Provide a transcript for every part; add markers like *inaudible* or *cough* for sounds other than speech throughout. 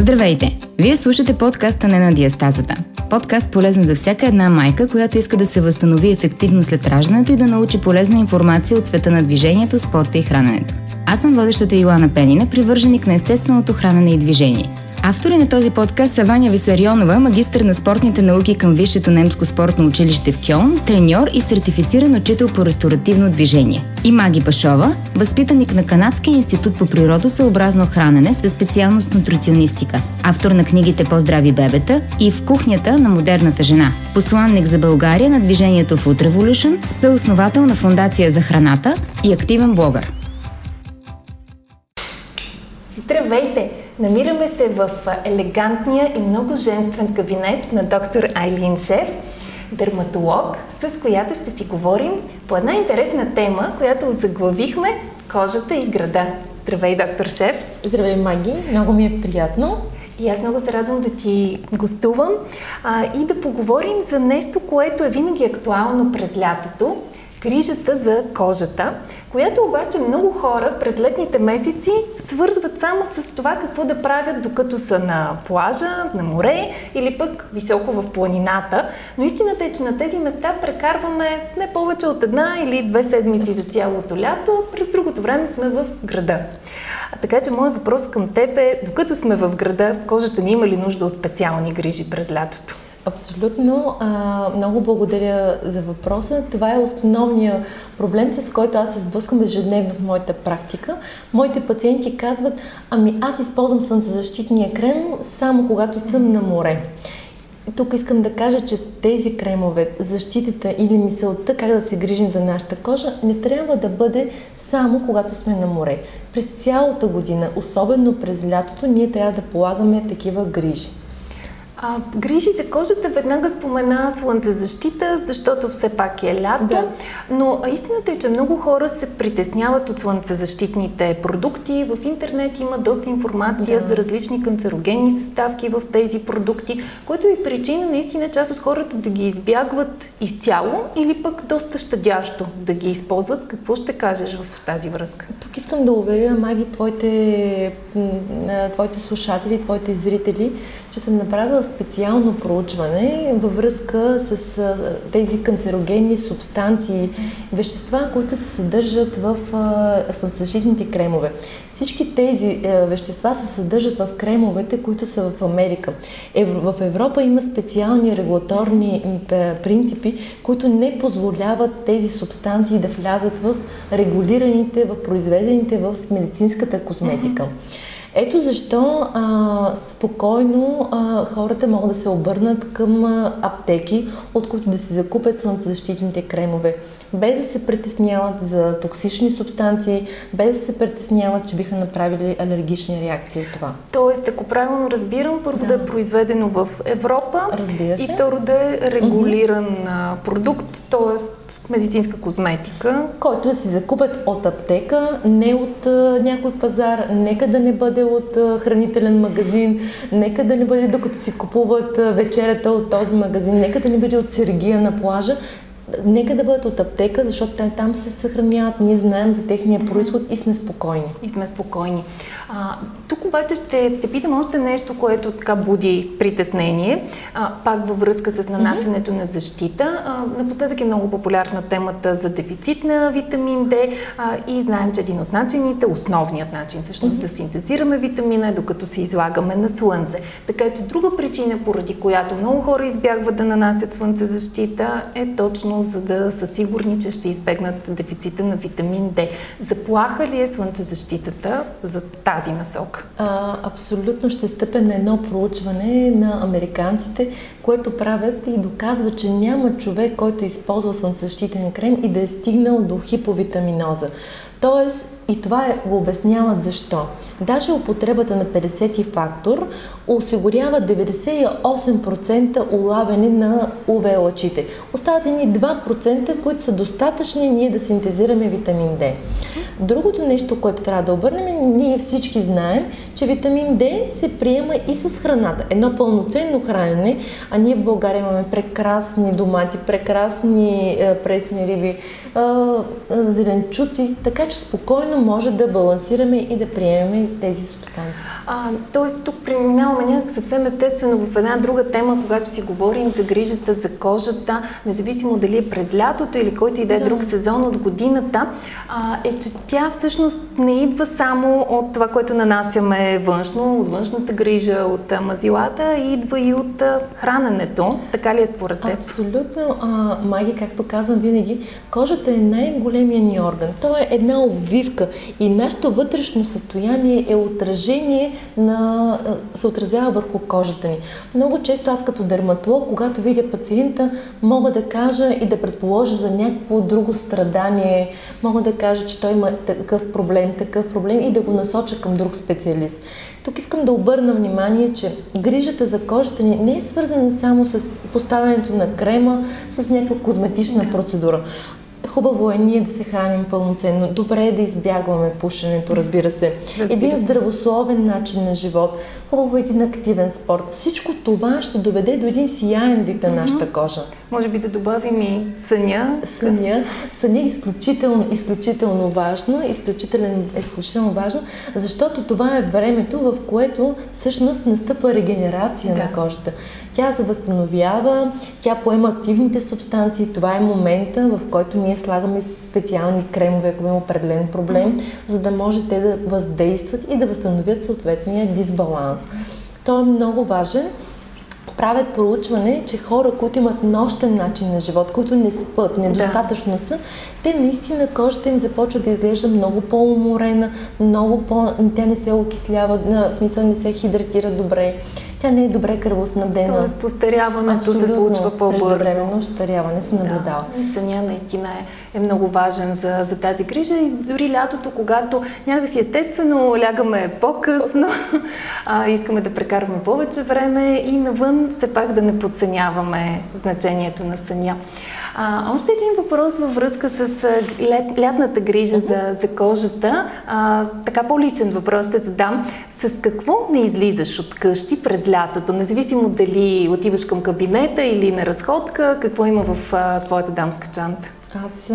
Здравейте! Вие слушате подкаста Не на диастазата. Подкаст полезен за всяка една майка, която иска да се възстанови ефективно след раждането и да научи полезна информация от света на движението, спорта и храненето. Аз съм водещата Йоана Пенина, привърженик на естественото хранене и движение – Автори на този подкаст са Ваня Висарионова, магистър на спортните науки към Висшето немско спортно училище в Кьон, треньор и сертифициран учител по ресторативно движение. И Маги Пашова, възпитаник на Канадския институт по природосъобразно хранене със специалност нутриционистика, автор на книгите По-здрави бебета и В кухнята на модерната жена, посланник за България на движението Food Revolution, съосновател на Фундация за храната и активен блогър. Здравейте! Намираме се в елегантния и много женствен кабинет на доктор Айлин Шеф, дерматолог, с която ще си говорим по една интересна тема, която заглавихме кожата и града. Здравей, доктор Шеф! Здравей, Маги! Много ми е приятно. И аз много се радвам да ти гостувам а, и да поговорим за нещо, което е винаги актуално през лятото грижата за кожата която обаче много хора през летните месеци свързват само с това какво да правят докато са на плажа, на море или пък високо в планината. Но истината е, че на тези места прекарваме не повече от една или две седмици за цялото лято, през другото време сме в града. Така че моят въпрос към теб е, докато сме в града, кожата ни има ли нужда от специални грижи през лятото? Абсолютно. А, много благодаря за въпроса. Това е основният проблем, с който аз се сблъскам ежедневно в моята практика. Моите пациенти казват, ами аз използвам слънцезащитния крем само когато съм на море. Тук искам да кажа, че тези кремове, защитата или мисълта как да се грижим за нашата кожа, не трябва да бъде само когато сме на море. През цялата година, особено през лятото, ние трябва да полагаме такива грижи. А, грижи за кожата веднага спомена слънцезащита, защото все пак е лято, да. но истината е, че много хора се притесняват от слънцезащитните продукти. В интернет има доста информация да. за различни канцерогенни съставки в тези продукти, което е причина наистина част от хората да ги избягват изцяло или пък доста щадящо да ги използват. Какво ще кажеш в тази връзка? Тук искам да уверя, Маги, твоите, твоите слушатели, твоите зрители, че съм направила специално проучване във връзка с тези канцерогенни субстанции, вещества, които се съдържат в защитните кремове. Всички тези е, вещества се съдържат в кремовете, които са в Америка. В Европа има специални регулаторни принципи, които не позволяват тези субстанции да влязат в регулираните, в произведените в медицинската косметика. Mm-hmm. Ето защо а, спокойно а, хората могат да се обърнат към а, аптеки, от които да си закупят слънцезащитните кремове, без да се притесняват за токсични субстанции, без да се притесняват, че биха направили алергични реакции от това. Тоест, ако правилно разбирам, първо да, да е произведено в Европа Разбира се. и второ да е регулиран mm-hmm. продукт, т.е медицинска козметика. Който да си закупят от аптека, не от а, някой пазар, нека да не бъде от а, хранителен магазин, нека да не бъде докато си купуват а, вечерята от този магазин, нека да не бъде от Сергия на плажа, Нека да бъдат от аптека, защото те там се съхраняват, ние знаем за техния происход и сме спокойни. И сме спокойни. А, тук обаче ще те питам още нещо, което така буди притеснение, а, пак във връзка с нанасенето mm-hmm. на защита. А, напоследък е много популярна темата за дефицит на витамин D а, и знаем, че един от начините, основният начин всъщност mm-hmm. да синтезираме витамина е докато се излагаме на слънце. Така че друга причина, поради която много хора избягват да нанасят слънцезащита е точно за да са сигурни, че ще избегнат дефицита на витамин D. Заплаха ли е слънцезащитата за тази тази насока? А, абсолютно ще стъпя на едно проучване на американците, което правят и доказва, че няма човек, който е използвал слънцезащитен крем и да е стигнал до хиповитаминоза. Тоест, и това е, го обясняват защо. Даже употребата на 50 фактор осигурява 98% улавяне на УВ лъчите. Остават ни 2%, които са достатъчни ние да синтезираме витамин D. Другото нещо, което трябва да обърнем, ние всички знаем, че витамин D се приема и с храната. Едно пълноценно хранене, а ние в България имаме прекрасни домати, прекрасни е, пресни риби, е, е, зеленчуци, Така че спокойно може да балансираме и да приемем тези субстанции. А, тоест тук преминаваме някак съвсем естествено в една друга тема, когато си говорим за грижата за кожата, независимо дали е през лятото или който и да е друг сезон от годината, а, е, че тя всъщност не идва само от това, което нанасяме външно, от външната грижа, от мазилата, идва и от храненето. Така ли е според теб? Абсолютно, а, Маги, както казвам винаги, кожата е най-големия ни орган. То е една обвивка и нашето вътрешно състояние е отражение на, се отразява върху кожата ни. Много често аз като дерматолог, когато видя пациента, мога да кажа и да предположа за някакво друго страдание, мога да кажа, че той има такъв проблем, такъв проблем и да го насоча към друг специалист. Тук искам да обърна внимание, че грижата за кожата ни не е свързана само с поставянето на крема, с някаква козметична процедура. Хубаво е ние да се храним пълноценно. Добре е да избягваме пушенето, разбира се. Разбира. Един здравословен начин на живот. Хубаво е един активен спорт. Всичко това ще доведе до един сияен вид на нашата кожа. Може би да добавим и съня. Съня. Съня е изключително, изключително важно, изключително, изключително важно, защото това е времето, в което всъщност настъпва регенерация да. на кожата. Тя се възстановява, тя поема активните субстанции. Това е момента, в който ние слагаме специални кремове, ако има определен проблем, за да може те да въздействат и да възстановят съответния дисбаланс. Той е много важен правят проучване, че хора, които имат нощен начин на живот, които не спът, недостатъчно да. са, те наистина кожата им започва да изглежда много по-уморена, много по... Тя не се окислява, в смисъл не се хидратира добре тя не е добре кръвоснабдена. Тоест, остаряването се случва по-бързо. Преждевременно остаряване се наблюдава. Да, съня наистина е, е много важен за, за тази грижа и дори лятото, когато някакси естествено лягаме по-късно, а, искаме да прекарваме повече време и навън все пак да не подценяваме значението на съня. А, още един въпрос във връзка с лет, лятната грижа за, за кожата. А, така по-личен въпрос ще задам. С какво не излизаш от къщи през лятото? Независимо дали отиваш към кабинета или на разходка, какво има в а, твоята дамска чанта? Аз,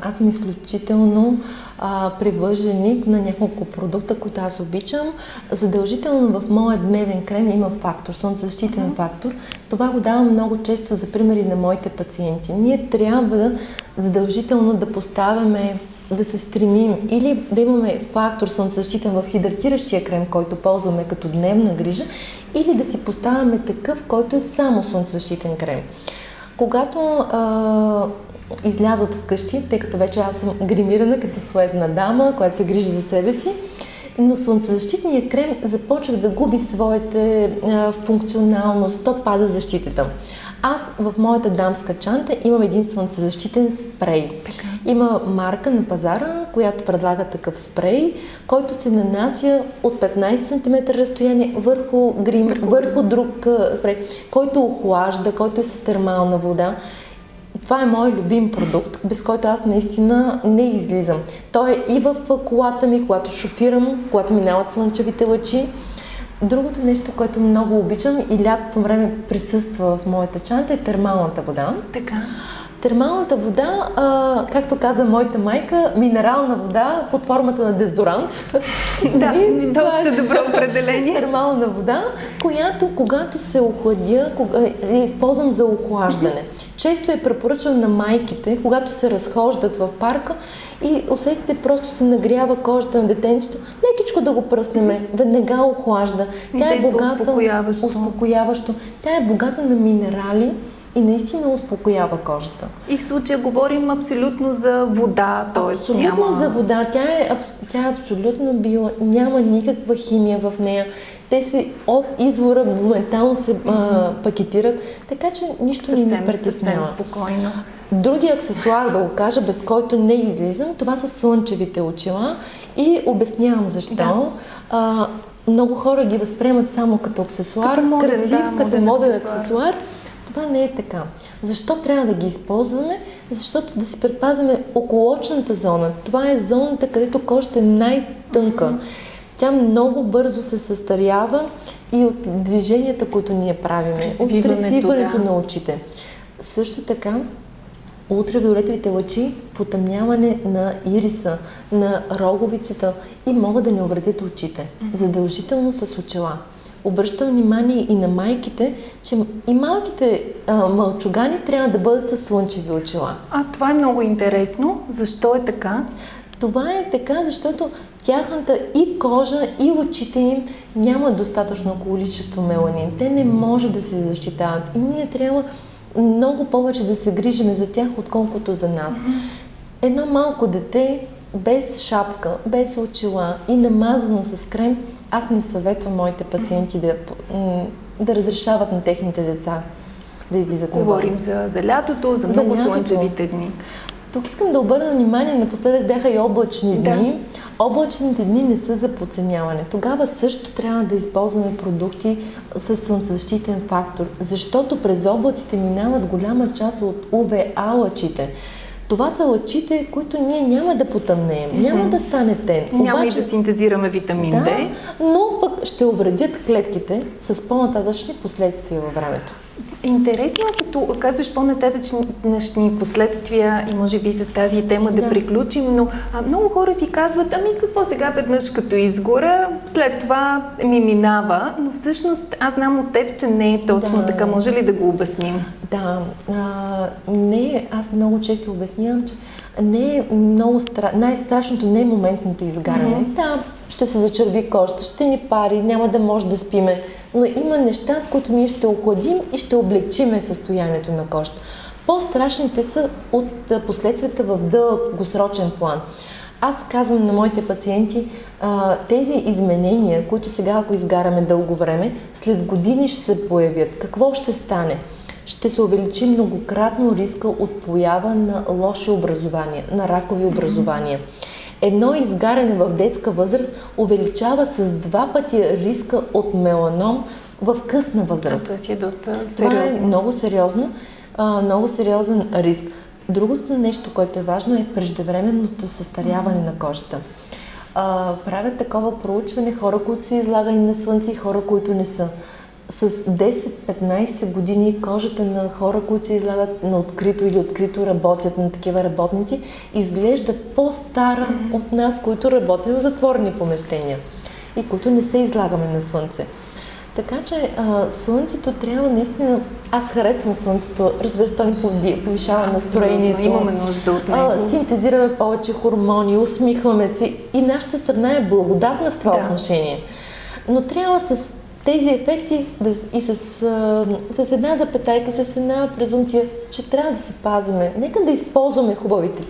аз съм изключително а, привърженик на няколко продукта, които аз обичам. Задължително в моя дневен крем има фактор, слънцезащитен mm-hmm. фактор. Това го давам много често за примери на моите пациенти. Ние трябва да задължително да поставяме да се стремим или да имаме фактор слънцезащитен в хидратиращия крем, който ползваме като дневна грижа, или да си поставяме такъв, който е само слънцезащитен крем. Когато а, изляза вкъщи, тъй като вече аз съм гримирана като суетна дама, която се грижи за себе си, но слънцезащитният крем започва да губи своята функционалност, то пада защитата. Аз в моята дамска чанта имам един слънцезащитен спрей. Така. Има марка на пазара, която предлага такъв спрей, който се нанася от 15 см разстояние върху грим, върху, върху друг спрей, който охлажда, който е с термална вода. Това е мой любим продукт, без който аз наистина не излизам. Той е и в колата ми, когато шофирам, когато минават слънчевите лъчи. Другото нещо, което много обичам и лятото време присъства в моята чанта е термалната вода. Така. Термалната вода, а, както каза моята майка, минерална вода под формата на дезодорант. да, доста е добро определение. Термална вода, която когато се охладя, кога, е, използвам за охлаждане. Често е препоръчвам на майките, когато се разхождат в парка и усетите просто се нагрява кожата на детенцето, лекичко да го пръснеме, веднага охлажда. Тя е богата, успокояващо. успокояващо. Тя е богата на минерали, и наистина успокоява кожата. И в случая говорим абсолютно за вода, т.е. Абсолютно няма... за вода. Тя е, тя е абсолютно била, няма никаква химия в нея. Те се от извора моментално се а, пакетират, така че нищо съвсем, ни не притеснява. Съвсем спокойно. Другия аксесуар, да го кажа, без който не излизам, това са слънчевите очила и обяснявам защо. Да. А, много хора ги възприемат само като аксесуар, като моден, красив, да, като моден, моден аксесуар. аксесуар това не е така. Защо трябва да ги използваме? Защото да си предпазваме околочната зона. Това е зоната, където кожата е най-тънка. Тя много бързо се състарява и от движенията, които ние правиме, от пресиването да. на очите. Също така, ултравиолетовите лъчи, потъмняване на ириса, на роговицата и могат да ни увредят очите. Задължително с очела. Обръщам внимание и на майките, че и малките а, мълчугани трябва да бъдат с слънчеви очила. А това е много интересно. Защо е така? Това е така, защото тяхната и кожа, и очите им няма достатъчно количество меланин. Те не може да се защитават. И ние трябва много повече да се грижиме за тях, отколкото за нас. Едно малко дете без шапка, без очила и намазано с крем, аз не съветвам моите пациенти да, да разрешават на техните деца да излизат навън. Говорим за, за лятото, за, за много лятото. слънчевите дни. Тук искам да обърна внимание, напоследък бяха и облачни дни. Да. Облачните дни не са за подценяване. Тогава също трябва да използваме продукти с слънцезащитен фактор, защото през облаците минават голяма част от УВА лъчите. Това са лъчите, които ние няма да потъмнеем, mm-hmm. няма да стане тен. Няма Обаче, и да синтезираме витамин да, D. Но пък ще увредят клетките с по-нататъчни последствия във времето. Интересно, като казваш по-нататъчни последствия и може би с тази тема да, да. приключим, но а, много хора си казват, ами какво сега веднъж като изгора, след това ми минава, но всъщност аз знам от теб, че не е точно да. така. Може ли да го обясним? Да, а, не, аз много често обяснявам, че не е много стра... най-страшното не е моментното изгаряне. Mm-hmm. Да, ще се зачерви кожата, ще ни пари, няма да може да спиме но има неща, с които ние ще охладим и ще облегчиме състоянието на кожата. По-страшните са от последствията в дългосрочен план. Аз казвам на моите пациенти, тези изменения, които сега, ако изгараме дълго време, след години ще се появят. Какво ще стане? Ще се увеличи многократно риска от поява на лоши образования, на ракови образования. Mm-hmm едно изгаряне в детска възраст увеличава с два пъти риска от меланом в късна възраст. Това си е доста сериозно. Това е много сериозно, а, много сериозен риск. Другото нещо, което е важно е преждевременното състаряване на кожата. А, правят такова проучване хора, които са излагани на слънце и хора, които не са с 10-15 години кожата на хора, които се излагат на открито или открито работят на такива работници, изглежда по-стара mm-hmm. от нас, които работим в затворени помещения и които не се излагаме на слънце. Така че а, слънцето трябва наистина... Аз харесвам слънцето, разбира се, то ни повишава настроението. Имаме нужда от него. А, синтезираме повече хормони, усмихваме се и нашата страна е благодатна в това да. отношение. Но трябва с тези ефекти да, и с, с една запетайка, с една презумпция, че трябва да се пазиме. Нека да използваме хубавите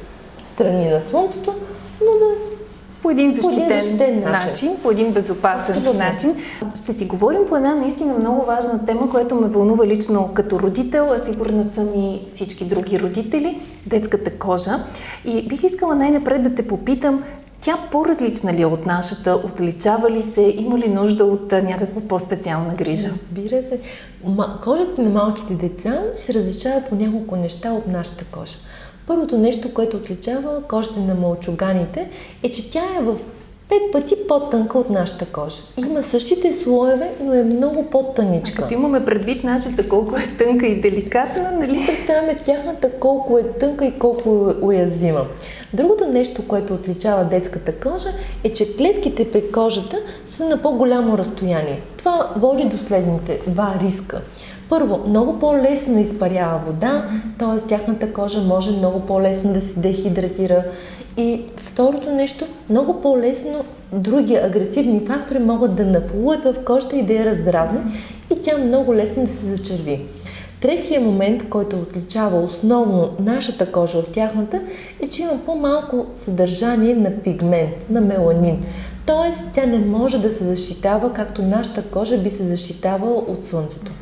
страни на Слънцето, но да по един защитен, по един защитен начин. начин, по един безопасен Абсолютно. начин. Ще си говорим по една наистина много важна тема, която ме вълнува лично като родител, а сигурна съм и всички други родители детската кожа. И бих искала най-напред да те попитам тя по-различна ли е от нашата? Отличава ли се? Има ли нужда от някаква по-специална грижа? Разбира се. Кожата на малките деца се различава по няколко неща от нашата кожа. Първото нещо, което отличава кожата на мълчуганите, е, че тя е в пет пъти по-тънка от нашата кожа. Има същите слоеве, но е много по-тъничка. Като имаме предвид нашата колко е тънка и деликатна, нали? Си представяме тяхната колко е тънка и колко е уязвима. Другото нещо, което отличава детската кожа, е, че клетките при кожата са на по-голямо разстояние. Това води до следните два риска. Първо, много по-лесно изпарява вода, т.е. тяхната кожа може много по-лесно да се дехидратира и второто нещо, много по-лесно други агресивни фактори могат да наплуват в кожата и да я раздразнят и тя много лесно да се зачерви. Третия момент, който отличава основно нашата кожа от тяхната, е, че има по-малко съдържание на пигмент, на меланин. Тоест, тя не може да се защитава, както нашата кожа би се защитавала от слънцето.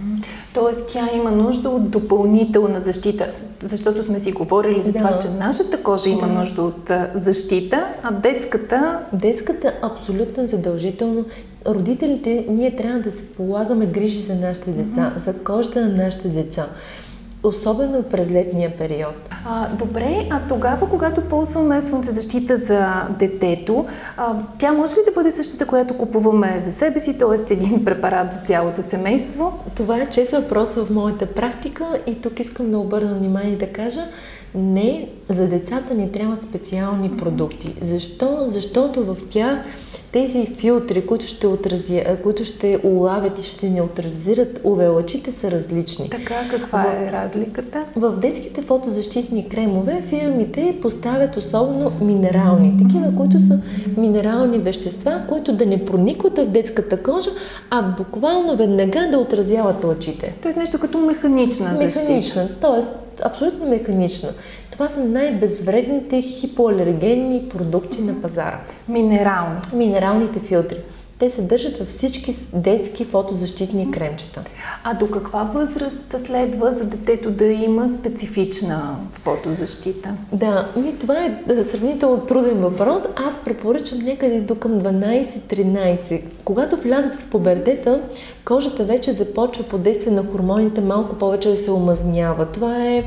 Тоест, тя има нужда от допълнителна защита, защото сме си говорили за да. това, че нашата кожа има да. нужда от защита, а детската... Детската абсолютно задължително. Родителите, ние трябва да се полагаме грижи за нашите деца, mm-hmm. за кожата на нашите деца. Особено през летния период. А, добре, а тогава, когато ползваме слънцезащита за детето, а, тя може ли да бъде същата, която купуваме за себе си, т.е. един препарат за цялото семейство? Това е чест въпрос в моята практика и тук искам да обърна внимание да кажа, не, за децата ни трябват специални продукти. Защо? Защото в тях тези филтри, които ще, отрази, които ще улавят и ще неутрализират UV-лъчите са различни. Така, каква в, е разликата? В детските фотозащитни кремове фирмите поставят особено минерални, такива, които са минерални вещества, които да не проникват в детската кожа, а буквално веднага да отразяват лъчите. Тоест нещо като механична защита. Механична, т.е. абсолютно механична. Това са най-безвредните хипоалергенни продукти на пазара. Минерални. Минералните филтри. Те се държат във всички детски фотозащитни кремчета. А до каква възраст следва за детето да има специфична фотозащита? Да, ми това е, е сравнително труден въпрос. Аз препоръчам някъде до към 12-13. Когато влязат в пубертета, кожата вече започва под действие на хормоните малко повече да се омазнява. Това е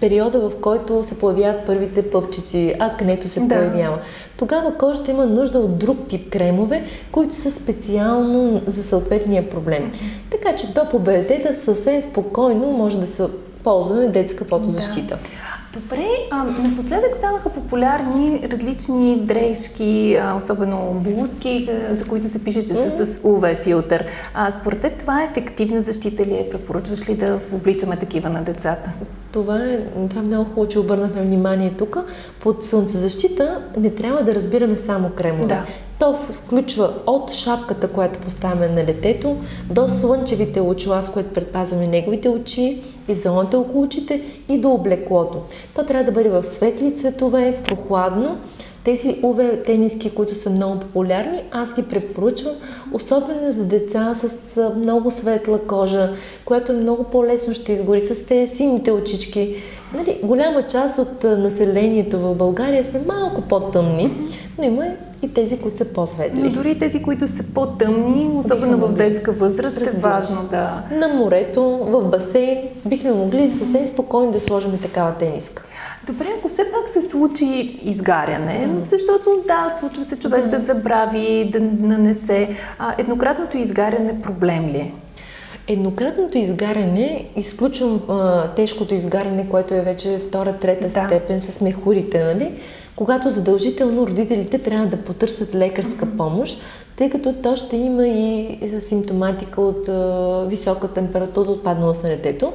периода, в който се появяват първите пъпчици, акнето се да. появява. Тогава кожата има нужда от друг тип кремове, които са специално за съответния проблем. Така че до победета съвсем спокойно може да се ползваме детска фотозащита. Да. Добре, а, напоследък станаха популярни различни дрежки, а, особено блузки, за които се пише, че са с UV филтър. А, според теб това е ефективна защита ли е? Препоръчваш ли да обличаме такива на децата? Това е, това е много хубаво, че обърнахме внимание тук. Под слънцезащита не трябва да разбираме само кремове. Да. То включва от шапката, която поставяме на детето, до слънчевите очила, с които предпазваме неговите очи и зоната около очите и до облеклото. То трябва да бъде в светли цветове, прохладно, тези UV тениски, които са много популярни, аз ги препоръчвам, особено за деца с много светла кожа, която много по-лесно ще изгори с тези сините очички. Нали, голяма част от населението в България сме малко по-тъмни, но има и тези, които са по-светли. Но дори тези, които са по-тъмни, особено в детска възраст, е важно да... На морето, в басейн, бихме могли съвсем спокойно да сложим такава тениска. Добре, ако все пак се случи изгаряне, да. защото да, случва се човек да, да забрави, да нанесе. А, еднократното изгаряне проблем ли е? Еднократното изгаряне, изключвам а, тежкото изгаряне, което е вече втора, трета да. степен с мехурите, нали? Когато задължително родителите трябва да потърсят лекарска помощ, тъй като то ще има и симптоматика от а, висока температура, отпадналост на детето.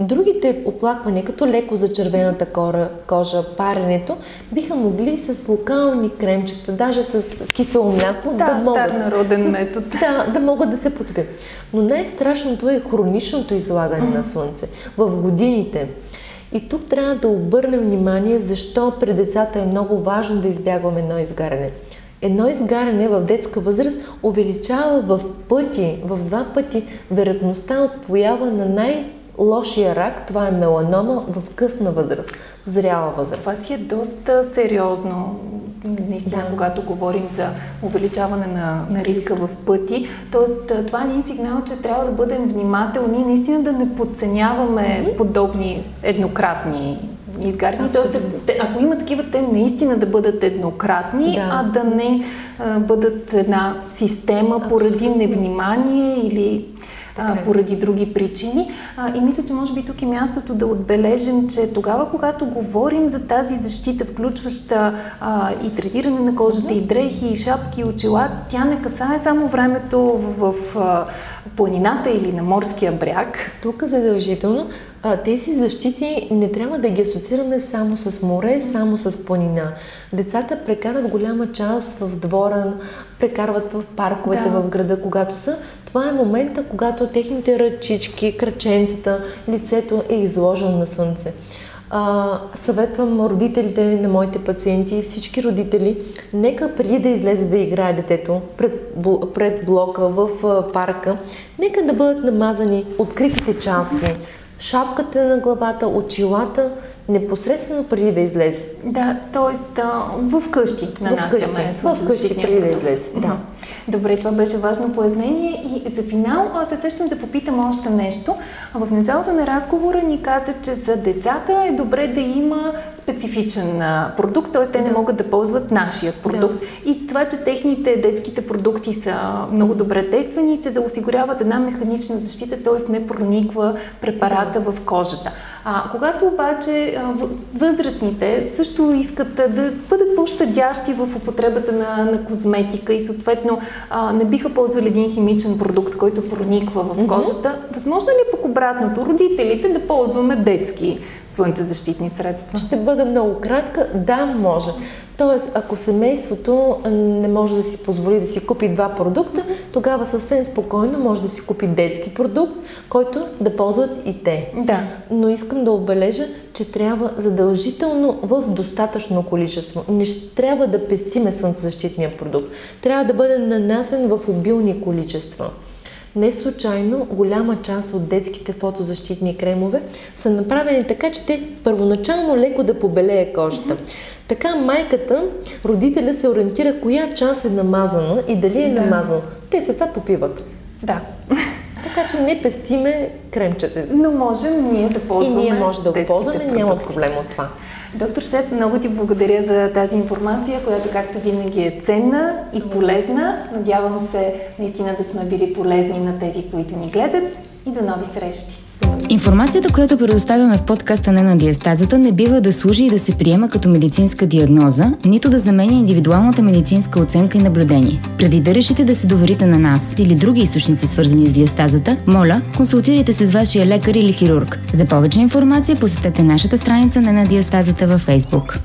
Другите оплаквания, като леко за червената кора, кожа, паренето, биха могли с локални кремчета, даже с кисело мляко, да, да могат. народен с, метод. *laughs* Да, да могат да се потопят. Но най-страшното е хроничното излагане mm-hmm. на слънце в годините. И тук трябва да обърнем внимание защо при децата е много важно да избягваме едно изгаряне. Едно изгаряне в детска възраст увеличава в пъти, в два пъти вероятността от поява на най- лошия рак, това е меланома в късна възраст, в зряла възраст. Това си е доста сериозно, наистина, да. когато говорим за увеличаване на, на риска в пъти. Тоест, това е един сигнал, че трябва да бъдем внимателни, наистина да не подценяваме mm-hmm. подобни еднократни изгаряния. Тоест, ако има такива, те наистина да бъдат еднократни, да. а да не а, бъдат една система Абсолютно. поради невнимание или а, е. поради други причини. А, и мисля, че може би тук е мястото да отбележим, че тогава, когато говорим за тази защита, включваща а, и третиране на кожата, и дрехи, и шапки, и очила, тя не касае само времето в, в, в планината или на морския бряг. Тук задължително а, тези защити не трябва да ги асоциираме само с море, само с планина. Децата прекарат голяма част в двора, прекарват в парковете да. в града, когато са. Това е момента, когато техните ръчички, кръченцата, лицето е изложено на слънце. А, съветвам родителите на моите пациенти и всички родители, нека преди да излезе да играе детето пред, пред блока в парка, нека да бъдат намазани откритите части, шапката на главата, очилата, непосредствено преди да излезе. Да, т.е. в къщи нанасяме В къщи преди да излезе, да. Добре, това беше важно пояснение. И за финал се сещам да попитам още нещо. В началото на разговора ни каза, че за децата е добре да има специфичен продукт, т.е. те да. не могат да ползват нашия продукт. Да. И това, че техните детските продукти са много добре тествани, че да осигуряват една механична защита, т.е. не прониква препарата да. в кожата. А, когато обаче възрастните също искат да бъдат по-щадящи в употребата на, на козметика и съответно а, не биха ползвали един химичен продукт, който прониква в кожата, mm-hmm. възможно ли е пък обратното родителите да ползваме детски слънцезащитни средства? Ще бъда много кратка. Да, може. Тоест, ако семейството не може да си позволи да си купи два продукта, тогава съвсем спокойно може да си купи детски продукт, който да ползват и те. Да. Но искам да отбележа, че трябва задължително в достатъчно количество. Не трябва да пестиме слънцезащитния продукт. Трябва да бъде нанасен в обилни количества. Не случайно голяма част от детските фотозащитни кремове са направени така, че те първоначално леко да побелее кожата. Така майката, родителя се ориентира коя част е намазана и дали е да. намазано. Те се това попиват. Да. Така че не пестиме кремчета. Но можем ние да ползваме. И ние може да го ползваме, продукти. няма проблем от това. Доктор Шеп, много ти благодаря за тази информация, която както винаги е ценна и полезна. Надявам се наистина да сме били полезни на тези, които ни гледат и до нови срещи. Информацията, която предоставяме в подкаста не на диастазата, не бива да служи и да се приема като медицинска диагноза, нито да заменя индивидуалната медицинска оценка и наблюдение. Преди да решите да се доверите на нас или други източници свързани с диастазата, моля, консултирайте се с вашия лекар или хирург. За повече информация посетете нашата страница не на диастазата във Facebook.